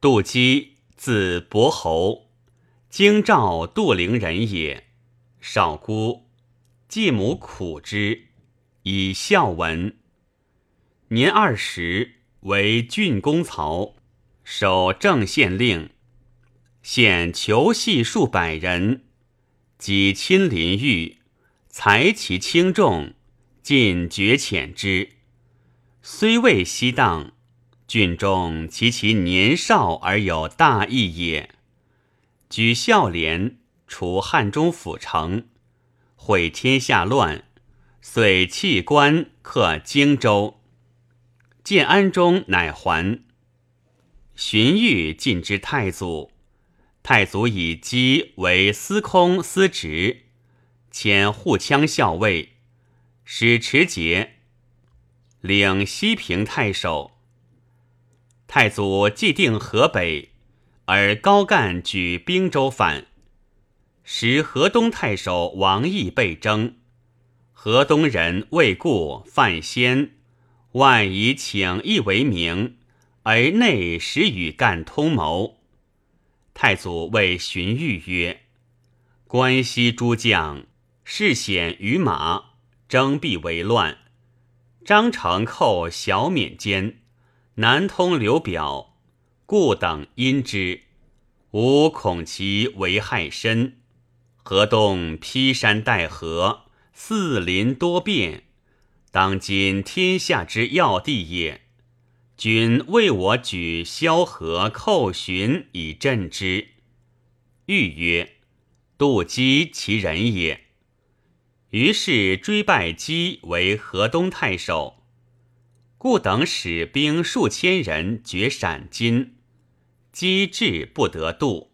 杜基，字伯侯，京兆杜陵人也。少孤，继母苦之，以孝文。年二十，为郡公曹，守正县令。现囚系数百人，及亲临狱，裁其轻重，尽决遣之。虽未息当，郡中及其年少而有大义也。举孝廉，除汉中府城，毁天下乱，遂弃官，克荆州。建安中，乃还。荀彧进之太祖。太祖以姬为司空司职，迁护羌校尉，使持节，领西平太守。太祖既定河北，而高干举兵州反，时河东太守王毅被征，河东人魏固、范先，万以请义为名，而内实与干通谋。太祖谓荀彧曰：“关西诸将势险于马，争必为乱。张成寇小缅间，南通刘表，故等因之。吾恐其为害深。河东披山带河，四邻多变，当今天下之要地也。”君为我举萧何寇寻以镇之。欲曰：“杜基其人也。”于是追拜姬为河东太守。故等使兵数千人绝陕津，姬至不得渡。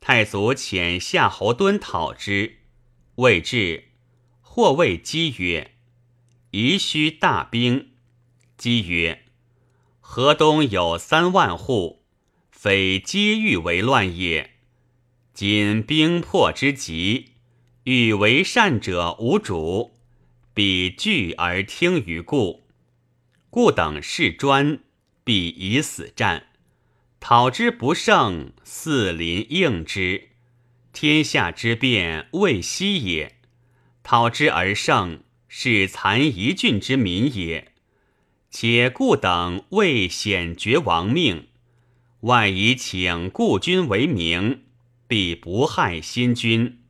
太祖遣夏侯惇讨之，未至，或谓姬曰：“宜须大兵。”姬曰：河东有三万户，非皆欲为乱也。今兵破之急，欲为善者无主，必惧而听于故。故等事专，必以死战。讨之不胜，四邻应之。天下之变未息也。讨之而胜，是残一郡之民也。且故等未显绝亡命，万以请故君为名，必不害新君。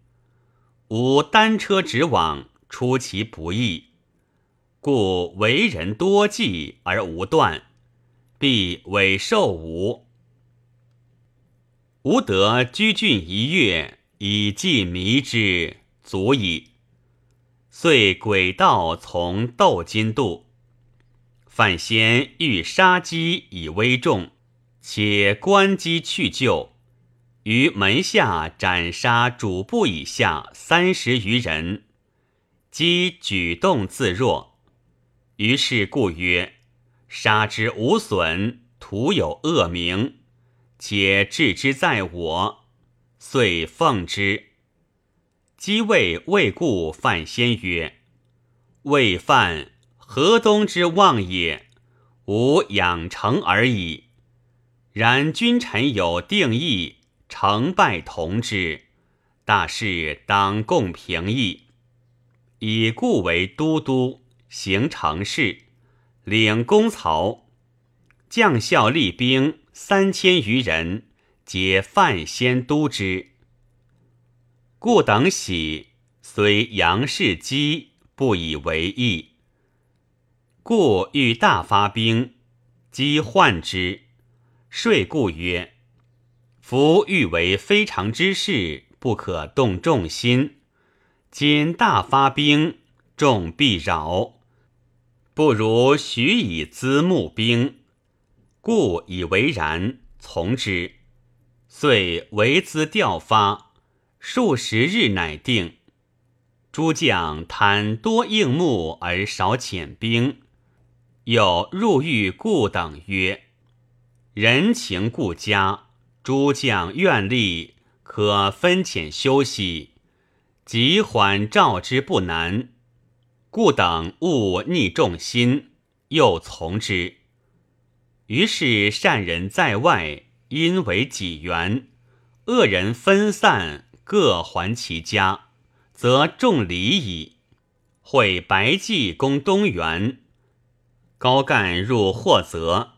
吾单车直往，出其不意，故为人多计而无断，必委受吾。吾得居郡一月，以计迷之，足矣。遂轨道从斗金渡。范先欲杀鸡以威众，且观鸡去救，于门下斩杀主簿以下三十余人。鸡举动自若，于是故曰：“杀之无损，徒有恶名，且治之在我。”遂奉之。鸡谓魏固、范先曰：“魏范。”河东之望也，吾养成而已。然君臣有定义，成败同之，大事当共平议。以故为都督，行成事，领公曹，将校立兵三千余人，皆范先督之。故等喜，虽杨氏姬不以为意。故欲大发兵，击患之。说故曰：“夫欲为非常之事，不可动众心。今大发兵，众必扰，不如许以资募兵。故以为然，从之。遂为资调发，数十日乃定。诸将贪多应募而少遣兵。”又入狱故等曰：“人情故佳，诸将愿力，可分遣休息，急缓召之不难。故等勿逆众心，又从之。于是善人在外，因为己缘，恶人分散，各还其家，则众离矣。会白济攻东原，高干入霍泽，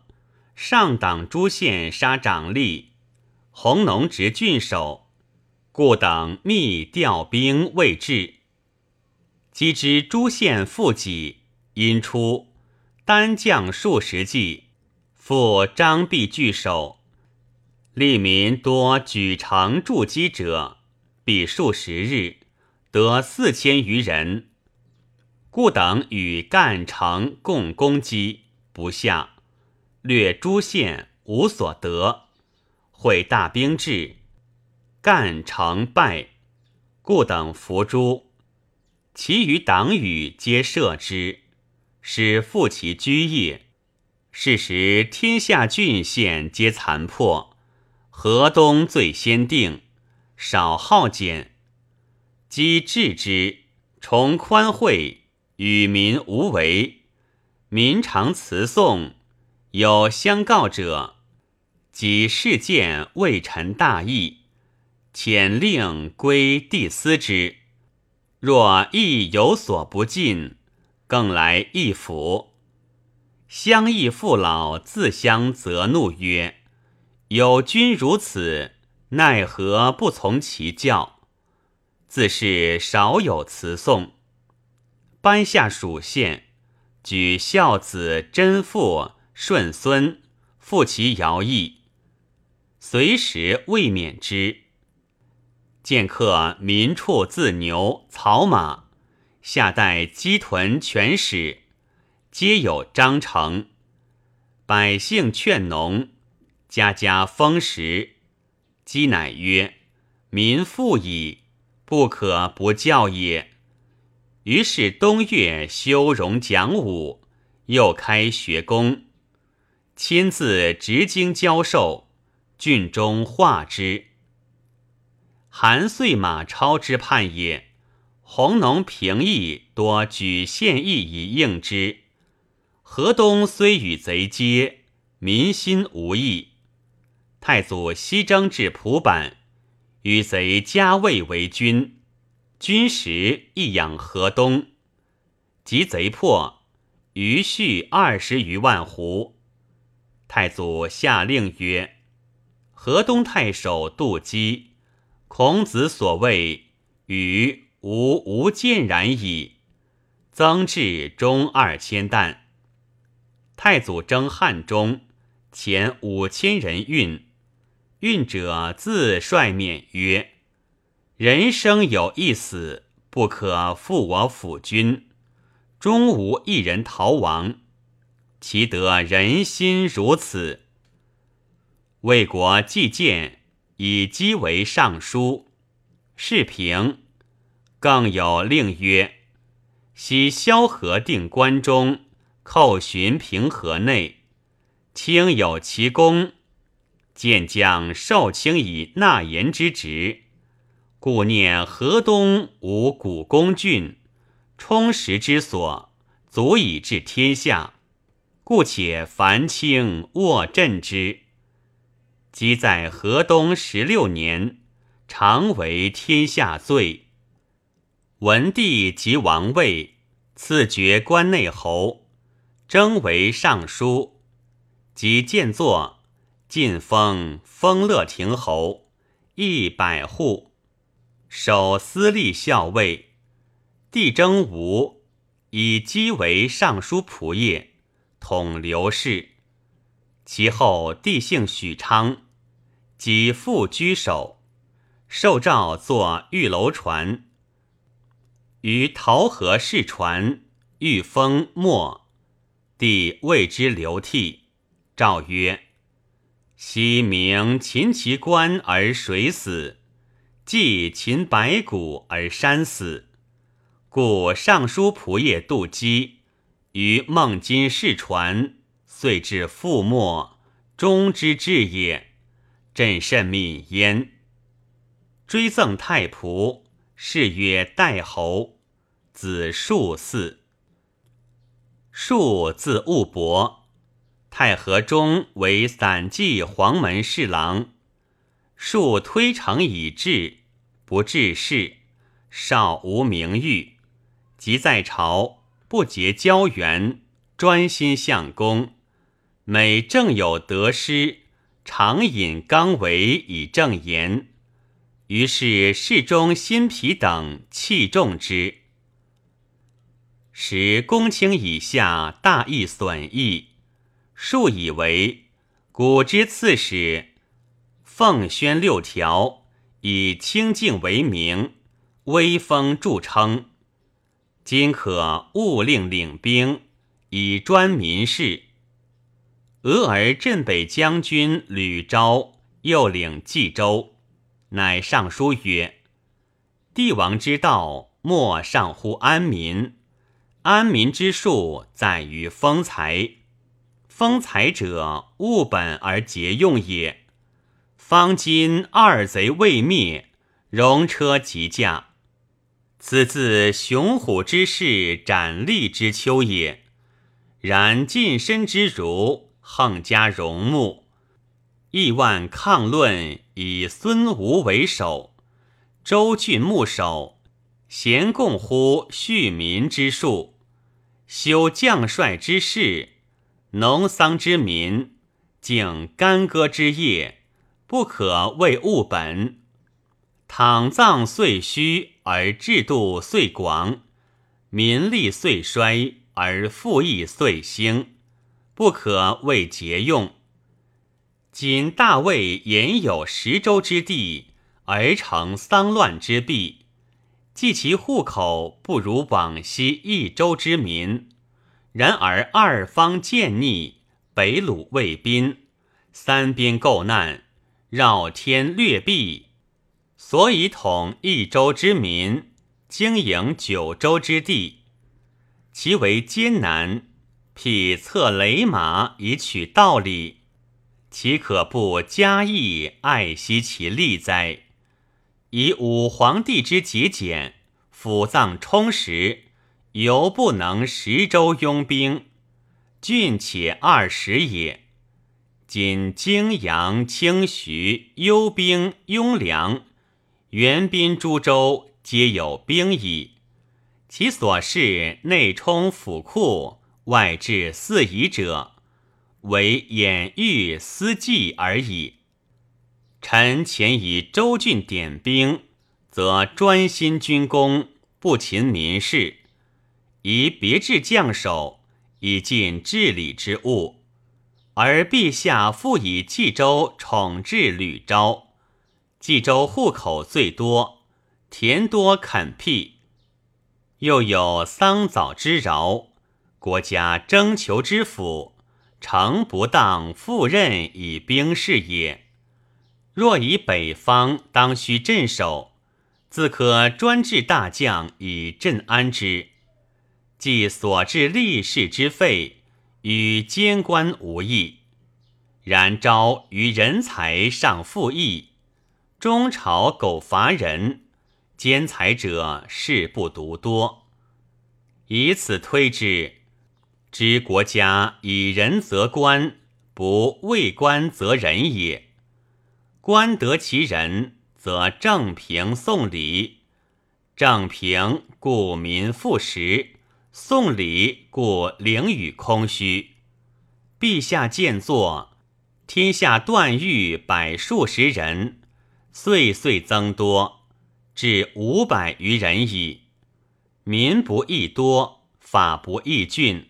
上党诸县杀长吏，弘农执郡守，故等密调兵未至。击之诸县复己，因出单将数十骑，复张臂据守。利民多举城筑基者，比数十日，得四千余人。故等与干城共攻击，不下，略诸县无所得。会大兵至，干城败，故等伏诛。其余党羽皆射之，使复其居业。是时天下郡县皆残破，河东最先定，少好简。积治之，崇宽惠。与民无为，民常辞颂，有相告者，即事件未臣大义，遣令归帝司之。若亦有所不尽，更来议府。相议父老自相责怒曰：“有君如此，奈何不从其教？”自是少有辞颂。班下属县，举孝子真父顺孙，复其徭役，随时未免之。见客民畜自牛草马，下代鸡豚犬豕，皆有章程。百姓劝农，家家丰食。鸡乃曰：“民富矣，不可不教也。”于是冬月修容讲武，又开学宫，亲自执经教授，郡中化之。韩遂马超之叛也，弘农平邑多举献义以应之。河东虽与贼接，民心无异。太祖西征至蒲坂，与贼加魏为军。军食亦养河东，及贼破，余蓄二十余万斛。太祖下令曰：“河东太守杜基，孔子所谓与吾无见然矣。”增至中二千担。太祖征汉中，遣五千人运，运者自率免曰。人生有一死，不可负我辅君。终无一人逃亡，其得人心如此？魏国既见，以姬为尚书，是平。更有令曰：昔萧何定关中，寇寻平河内，卿有其功，见将受卿以纳言之职。故念河东无古公郡，充实之所，足以治天下。故且凡卿握镇之。即在河东十六年，常为天下罪。文帝即王位，赐爵关内侯，征为尚书，即建作，晋封丰乐亭侯，一百户。守司隶校尉，帝征吴，以姬为尚书仆射，统刘氏。其后帝姓许昌，即复居守，受诏作玉楼船。于桃河试船，遇风没，帝谓之流涕。诏曰：“昔明秦其官而水死。”既秦白骨而山死，故尚书仆射杜基于孟津试传，遂至覆没，终之至也。朕甚悯焉。追赠太仆，谥曰代侯，子庶嗣。庶字务伯，太和中为散骑黄门侍郎，数推诚以治，不治事，少无名誉。即在朝，不结交缘，专心相公。每正有得失，常引刚为以正言。于是侍中辛毗等器重之。时公卿以下大义损益。数以为古之刺史，奉宣六条，以清净为名，威风著称。今可勿令领兵，以专民事。俄而镇北将军吕昭又领冀州，乃上书曰：“帝王之道，莫上乎安民。安民之术，在于丰财。”丰财者，务本而节用也。方今二贼未灭，戎车急驾，此自雄虎之势，斩立之秋也。然近身之儒，横加戎木，亿万抗论，以孙吴为首，周郡牧首，咸共乎恤民之术，修将帅之事。农桑之民，敬干戈之业，不可谓务本。倘葬岁虚而制度岁广，民力岁衰而富邑岁兴，不可谓节用。今大魏言有十州之地，而成丧乱之弊，计其户口不如往昔一州之民。然而二方见逆，北虏魏宾，三边构难，绕天掠地，所以统一州之民，经营九州之地，其为艰难。匹策雷马以取道理，岂可不加意爱惜其利哉？以武皇帝之节俭，府藏充实。犹不能十州拥兵，郡且二十也。今泾阳、清徐、幽兵、雍凉、元滨诸州皆有兵矣。其所事内充府库，外治四夷者，为掩御私计而已。臣前以州郡点兵，则专心军功，不勤民事。以别致将守，以尽治理之务，而陛下复以冀州宠治吕昭，冀州户口最多，田多垦辟，又有桑枣之饶，国家征求之府，诚不当赴任以兵事也。若以北方当需镇守，自可专治大将以镇安之。即所至立事之费，与监官无异。然昭于人才尚富益，中朝苟乏人，兼才者事不独多。以此推之，知国家以仁则官，不为官则人也。官得其人，则正平送礼；正平，故民富实。送礼故灵与空虚，陛下见作，天下断狱百数十人，岁岁增多，至五百余人矣。民不益多，法不益峻，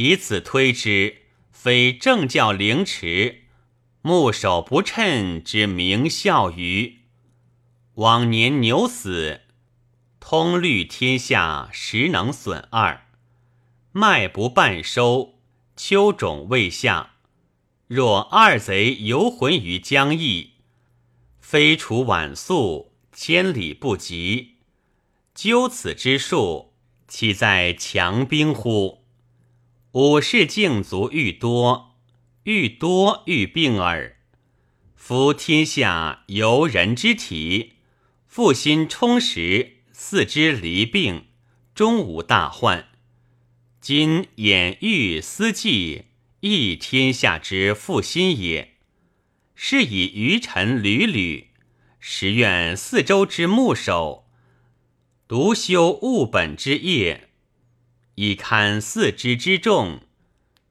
以此推之，非政教凌迟，牧守不称之名效于往年牛死。通律天下，实能损二；麦不半收，秋种未下。若二贼游魂于江邑，非除晚宿，千里不及。究此之术，岂在强兵乎？五事敬足愈多，愈多愈病耳。夫天下由人之体，腹心充实。四肢离病，终无大患。今眼欲思计，益天下之腹心也。是以愚臣屡屡，实愿四周之牧守，独修务本之业，以堪四之之众。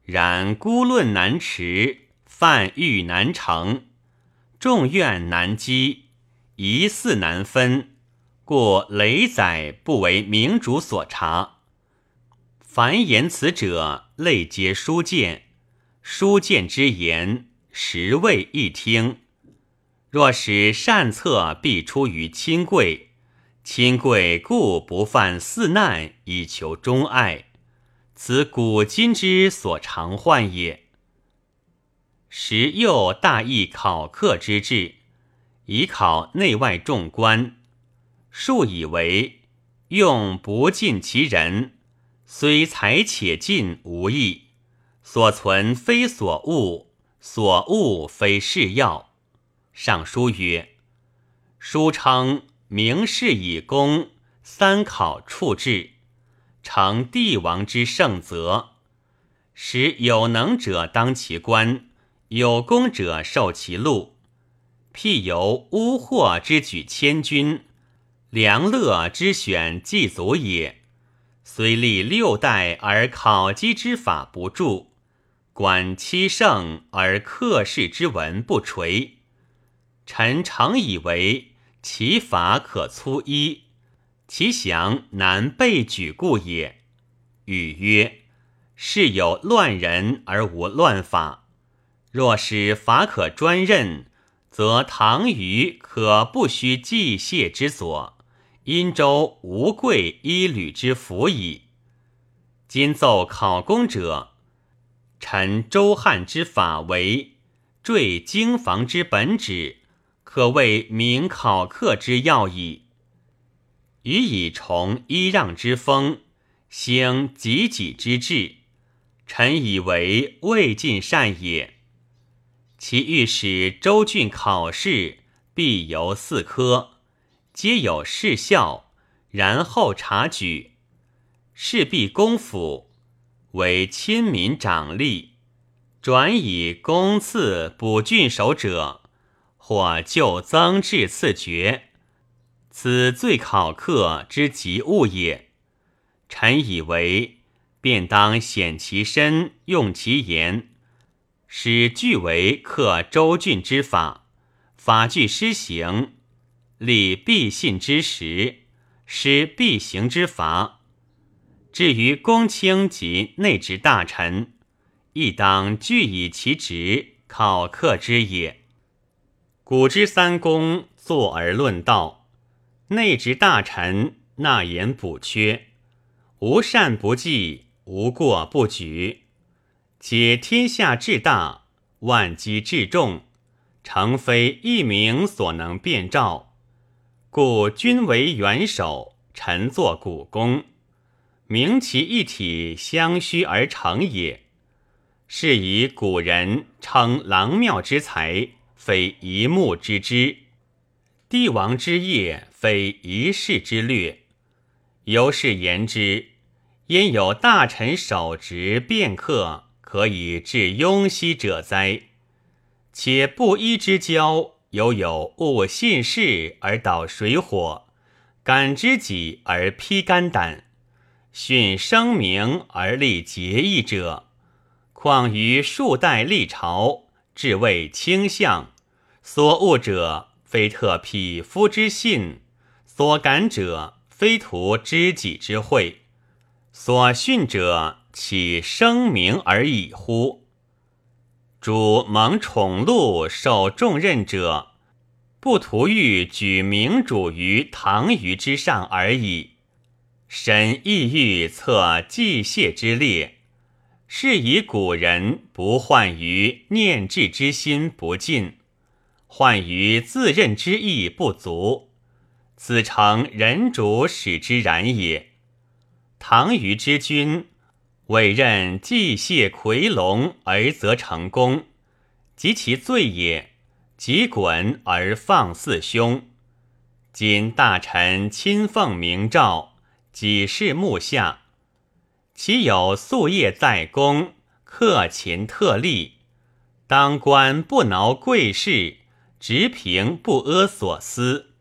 然孤论难持，泛欲难成，众怨难积，疑似难分，故累载不为明主所察。凡言此者，类皆书见。书见之言，实未一听。若使善策，必出于亲贵。亲贵故不犯四难，以求忠爱。此古今之所常患也。时又大议考课之制，以考内外众官。数以为用不尽其人，虽才且尽无益。所存非所悟，所悟非是要。尚书曰：书称明士以功，三考处置。成帝王之圣则，使有能者当其官，有功者受其禄。譬由巫祸之举千军，良乐之选祭祖也。虽历六代而考绩之法不著，管七圣而克世之文不垂。臣常以为其法可粗一。其详难备举故也。语曰：是有乱人而无乱法。若使法可专任，则唐虞可不须祭谢之所，殷周无贵一履之服矣。今奏考功者，臣周汉之法为坠经房之本旨，可谓明考课之要矣。予以崇揖让之风，兴己己之志，臣以为未尽善也。其欲使州郡考试，必由四科，皆有事效，然后察举。事必公府，为亲民长吏，转以公赐补郡守者，或就增至赐爵。此最考课之极物也。臣以为，便当显其身，用其言，使据为克周郡之法，法具施行，立必信之时，施必行之法。至于公卿及内职大臣，亦当据以其职，考课之也。古之三公，坐而论道。内执大臣纳言补缺，无善不记，无过不举。且天下至大，万机至重，诚非一名所能辨照。故君为元首，臣作股肱，明其一体相虚而成也。是以古人称郎庙之才，非一目之知。帝王之业，非一世之略。由是言之，焉有大臣守职便客，可以致庸息者哉？且布衣之交，犹有误信事而导水火，感知己而披肝胆，训声名而立节义者，况于数代历朝，至为倾向所恶者。非特匹夫之信，所感者非图知己之惠，所训者岂声名而已乎？主蒙宠禄，受重任者，不图欲举明主于唐虞之上而已。神意欲测祭谢之列，是以古人不患于念志之心不尽。患于自任之意不足，此诚人主使之然也。唐虞之君委任祭谢夔龙而则成功，及其罪也；即滚而放四兄。今大臣亲奉明诏，几事幕下，其有夙夜在宫，克勤特立，当官不挠贵事，直平不阿所思，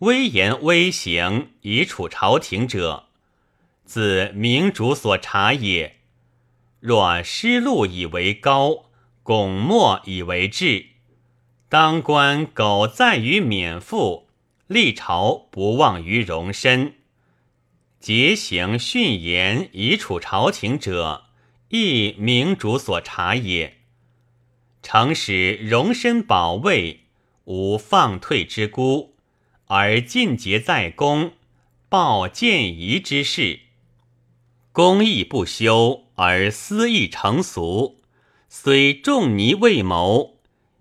威严威行以处朝廷者，自明主所察也。若失禄以为高，拱没以为志，当官苟在于免负，立朝不忘于容身，节行训言以处朝廷者。亦明主所察也。诚使容身保卫，无放退之孤，而尽节在公，报见仪之事。公义不修，而私义成俗，虽仲尼未谋，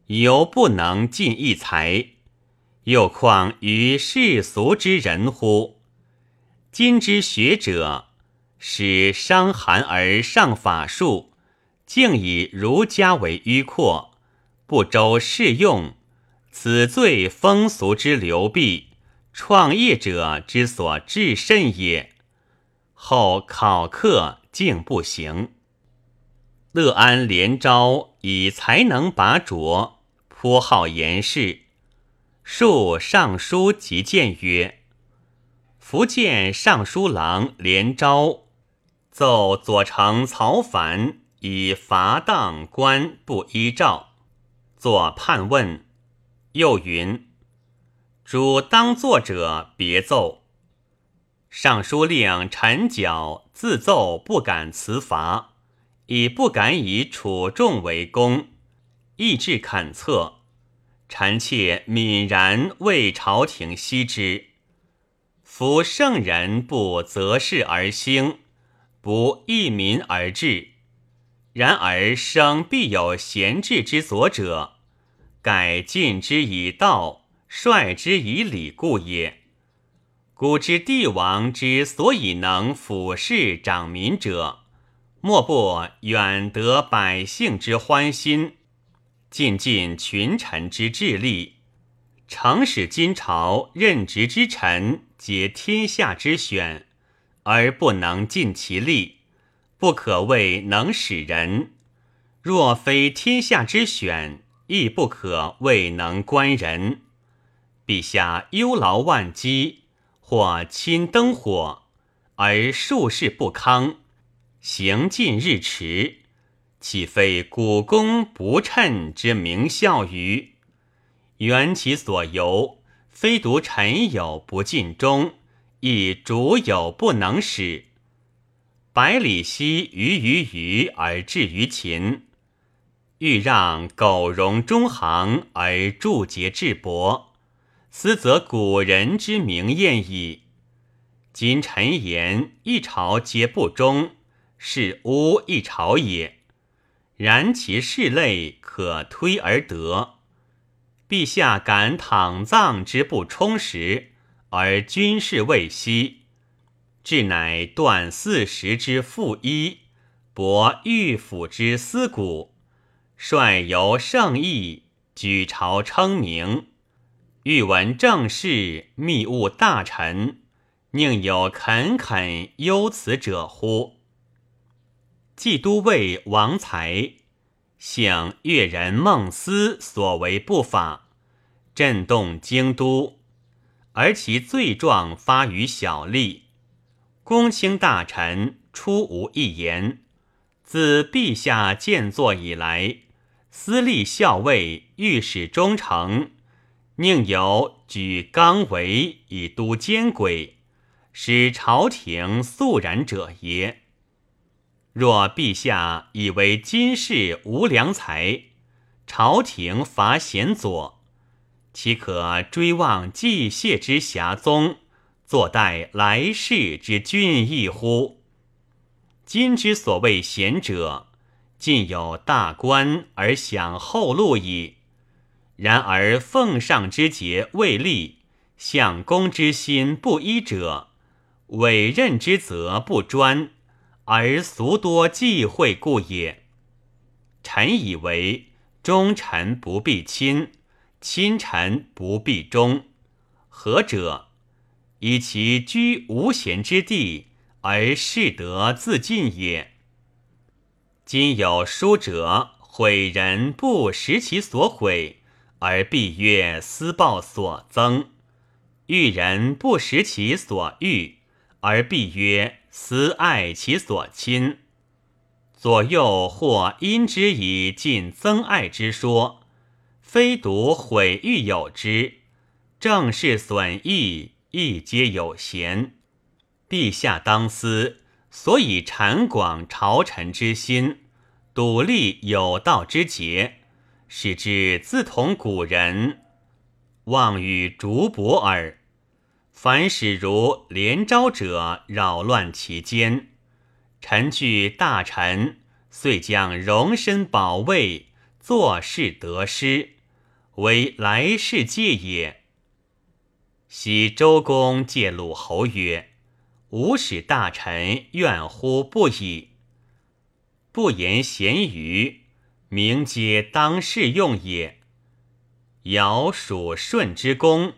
犹不能尽一才。又况于世俗之人乎？今之学者。使伤寒而上法术，竟以儒家为迂阔，不周适用，此罪风俗之流弊，创业者之所至甚也。后考克竟不行。乐安连昭以才能拔擢，颇好言事。述尚书即谏曰：“福建尚书郎连昭。”奏左丞曹凡以罚当官不依照，作判问。又云：主当作者别奏。尚书令陈角自奏不敢辞罚，以不敢以处众为公，意志恳测。臣妾泯然为朝廷惜之。夫圣人不择事而兴。不益民而治，然而生必有贤治之佐者，改进之以道，率之以礼故也。古之帝王之所以能俯视长民者，莫不远得百姓之欢心，尽尽群臣之智力，诚使今朝任职之臣皆天下之选。而不能尽其力，不可谓能使人；若非天下之选，亦不可谓能观人。陛下忧劳万机，或亲灯火，而术事不康，行进日迟，岂非古公不称之名效于？原其所由，非独臣有不尽忠。亦主有不能使，百里奚于于虞而至于秦，欲让苟容中行而助节至薄，斯则古人之名验矣。今臣言一朝皆不忠，是污一朝也。然其事类可推而得，陛下敢躺葬之不充实。而军事未息，至乃断四十之负一，博御府之思古，率由圣意，举朝称名。欲闻政事，密务大臣，宁有恳恳忧此者乎？冀都尉王才，幸越人孟思所为不法，震动京都。而其罪状发于小吏，公卿大臣出无一言。自陛下建作以来，司隶校尉、御史忠诚，宁有举纲为以督奸轨，使朝廷肃然者耶？若陛下以为今世无良才，朝廷乏贤佐。岂可追望季谢之侠宗，坐待来世之俊逸乎？今之所谓贤者，尽有大官而享后路矣。然而奉上之节未立，相公之心不一者，委任之责不专，而俗多忌讳故也。臣以为忠臣不必亲。亲臣不必忠，何者？以其居无贤之地而士得自尽也。今有书者毁人不识其所毁，而必曰私报所增；遇人不识其所欲，而必曰私爱其所亲。左右或因之以尽增爱之说，非独毁誉有之，正是损益亦皆有贤。陛下当思，所以阐广朝臣之心，笃立有道之节，使之自同古人，望与竹帛耳。凡使如连招者，扰乱其间。臣惧大臣，遂将容身保卫，坐事得失，为来世戒也。昔周公戒鲁侯曰：“吾使大臣怨乎不已，不言咸鱼，名皆当世用也。”尧属舜之功，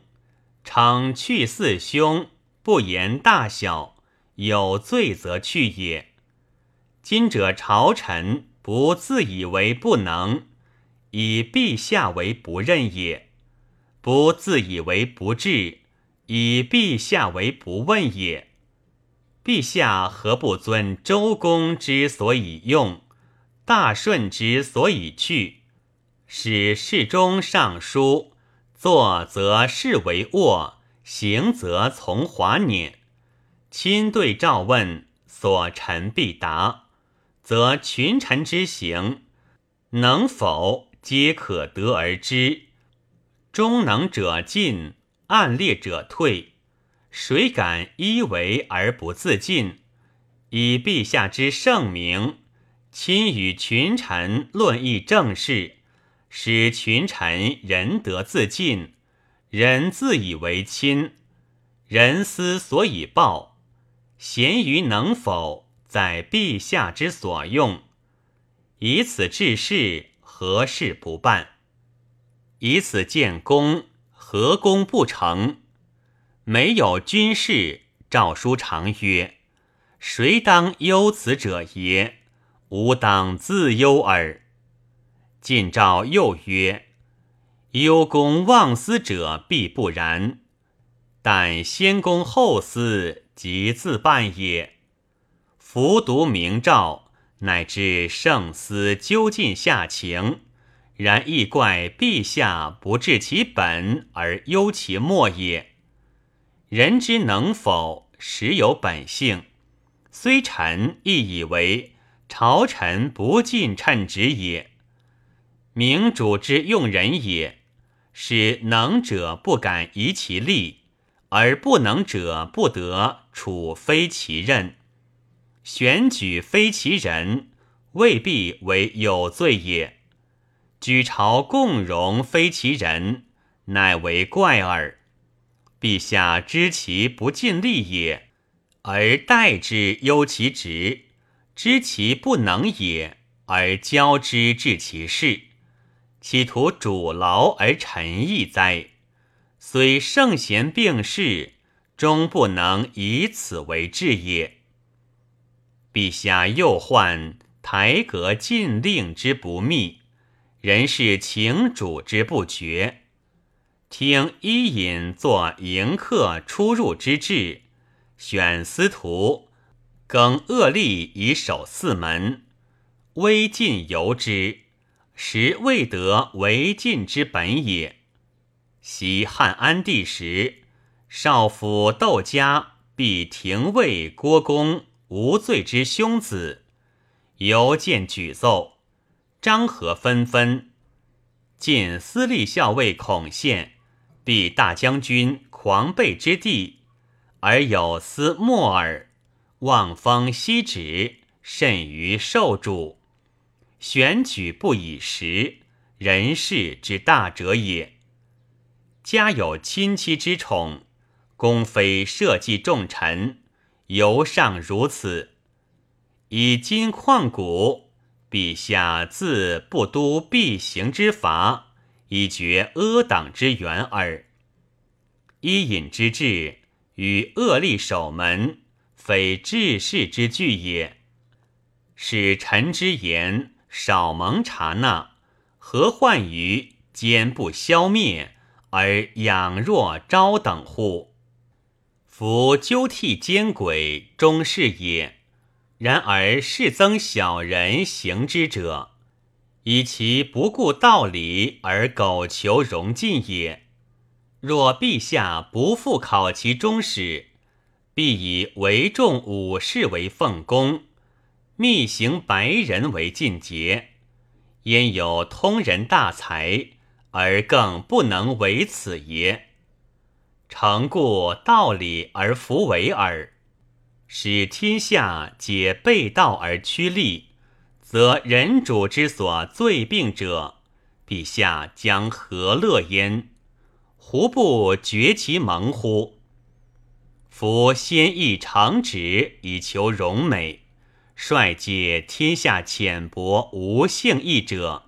称去四兄，不言大小，有罪则去也。今者朝臣不自以为不能，以陛下为不任也；不自以为不智，以陛下为不问也。陛下何不尊周公之所以用，大顺之所以去，使侍中尚书坐则视为卧，行则从华辇，亲对诏问，所臣必答。则群臣之行，能否皆可得而知。忠能者进，暗劣者退。谁敢依为而不自尽？以陛下之圣明，亲与群臣论议政事，使群臣仁德自尽，人自以为亲，人思所以报。贤于能否？在陛下之所用，以此治事，何事不办？以此建功，何功不成？没有军事，诏书常曰：“谁当忧此者也？吾当自忧耳。”晋诏又曰：“忧公忘私者，必不然；但先公后私，即自办也。”服读明诏，乃知圣思究尽下情，然亦怪陛下不治其本而忧其末也。人之能否，实有本性。虽臣亦以为朝臣不尽称职也。明主之用人也，使能者不敢移其力，而不能者不得处非其任。选举非其人，未必为有罪也；举朝共荣非其人，乃为怪耳。陛下知其不尽力也，而待之忧其职；知其不能也，而交之治其事，企图主劳而臣义哉？虽圣贤并世，终不能以此为治也。陛下又患台阁禁令之不密，人事情主之不决，听伊尹作迎客出入之制，选司徒，更恶吏以守四门，微禁由之，实未得为禁之本也。昔汉安帝时，少府窦家必廷尉郭公。无罪之兄子，犹见举奏，张合纷纷。晋司隶校尉孔宪，必大将军狂悖之地，而有司莫尔，望风息止，甚于受主。选举不以时，人事之大者也。家有亲戚之宠，公非社稷重臣。犹尚如此，以今况古，陛下自不督必行之法，以绝阿党之源耳。伊尹之治与恶吏守门，非治世之具也。使臣之言少蒙察纳，何患于坚不消灭而养弱昭等乎？夫纠替奸轨，终是也。然而是增小人行之者，以其不顾道理而苟求荣进也。若陛下不复考其忠始，必以为众武士为奉公，密行白人为进节，焉有通人大才而更不能为此也？诚故道理而弗为耳。使天下皆背道而趋利，则人主之所罪病者，陛下将何乐焉？胡不绝其盟乎？夫先议长旨以求荣美，率解天下浅薄无性义者，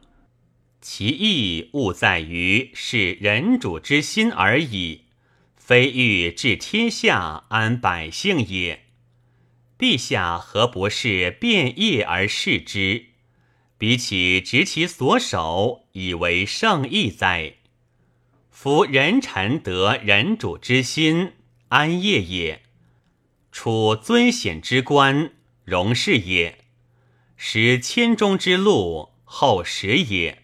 其义务在于是人主之心而已，非欲治天下安百姓也。陛下何不是变业而视之？比起执其所守，以为圣意哉？夫人臣得人主之心，安业也；处尊显之官，荣事也；使千中之路，厚实也。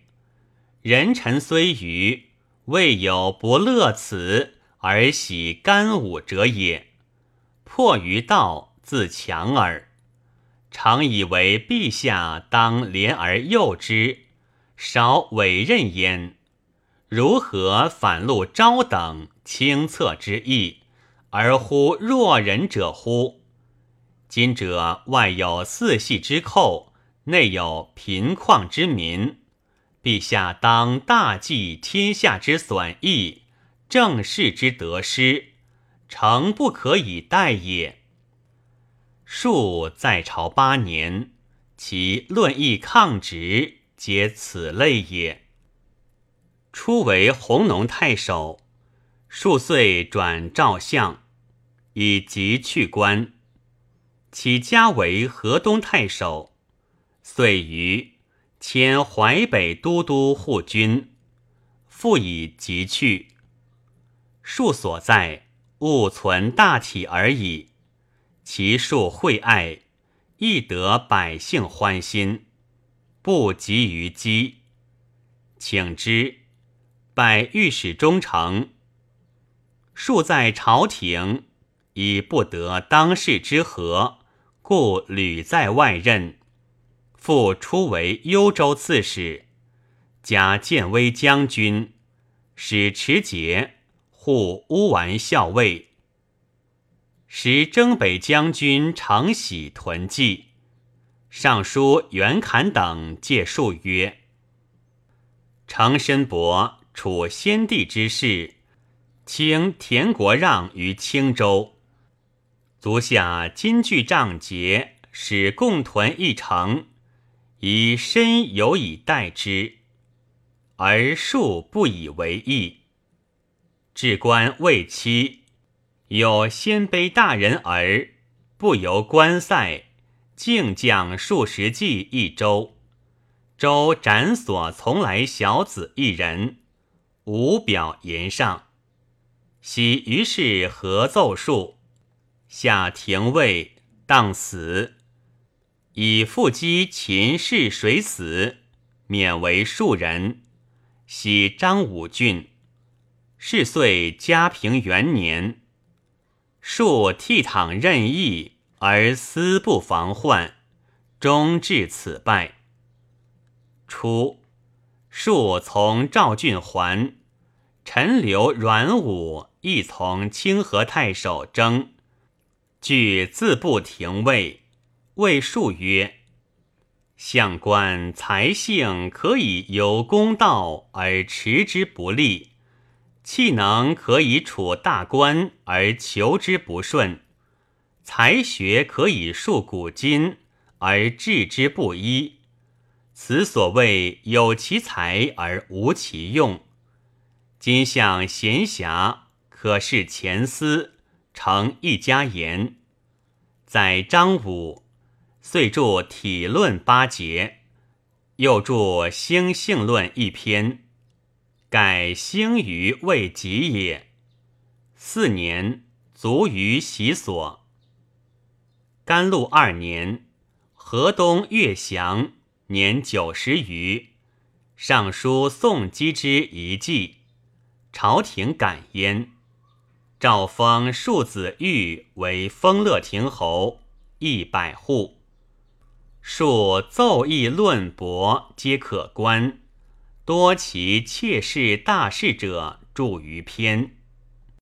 人臣虽愚，未有不乐此而喜干武者也。迫于道。自强耳，常以为陛下当怜而诱之，少委任焉。如何反露昭等清策之意，而乎弱人者乎？今者外有四系之寇，内有贫旷之民，陛下当大计天下之损益，政事之得失，诚不可以待也。数在朝八年，其论议抗直，皆此类也。初为弘农太守，数岁转赵相，以疾去官。起家为河东太守，遂于迁淮北都督护军，复以疾去。数所在，勿存大体而已。其数惠爱，亦得百姓欢心，不及于饥。请之，拜御史中丞。数在朝廷，已不得当世之和，故屡在外任。复出为幽州刺史，加建威将军，使持节，护乌丸校尉。时征北将军常喜屯骑，尚书袁侃等借述曰：“程申伯处先帝之事，请田国让于青州，足下今据仗节，使共屯一城，以身有以待之，而庶不以为意。至官未期。”有鲜卑大人儿，不由观塞，竟将数十骑一州，州斩所从来小子一人，无表言上。喜于是合奏数，下廷尉当死，以腹击秦氏水死，免为庶人。喜张武郡，是岁嘉平元年。数倜傥任意而思不防患，终至此败。初，数从赵郡还，陈留阮武亦从清河太守征，据自不廷尉，谓数曰：“相官才性可以有公道而持之不利。”气能可以处大官而求之不顺，才学可以述古今而治之不一，此所谓有其才而无其用。今向闲暇，可视前思，成一家言。在张武，遂著《体论》八节，又著《兴性论》一篇，改兴于未及也。四年，卒于习所。甘露二年，河东岳祥年九十余，上书宋基之遗迹，朝廷感焉。诏封庶子玉为丰乐亭侯，一百户。数奏议论驳皆可观，多其妾室大事者著于篇。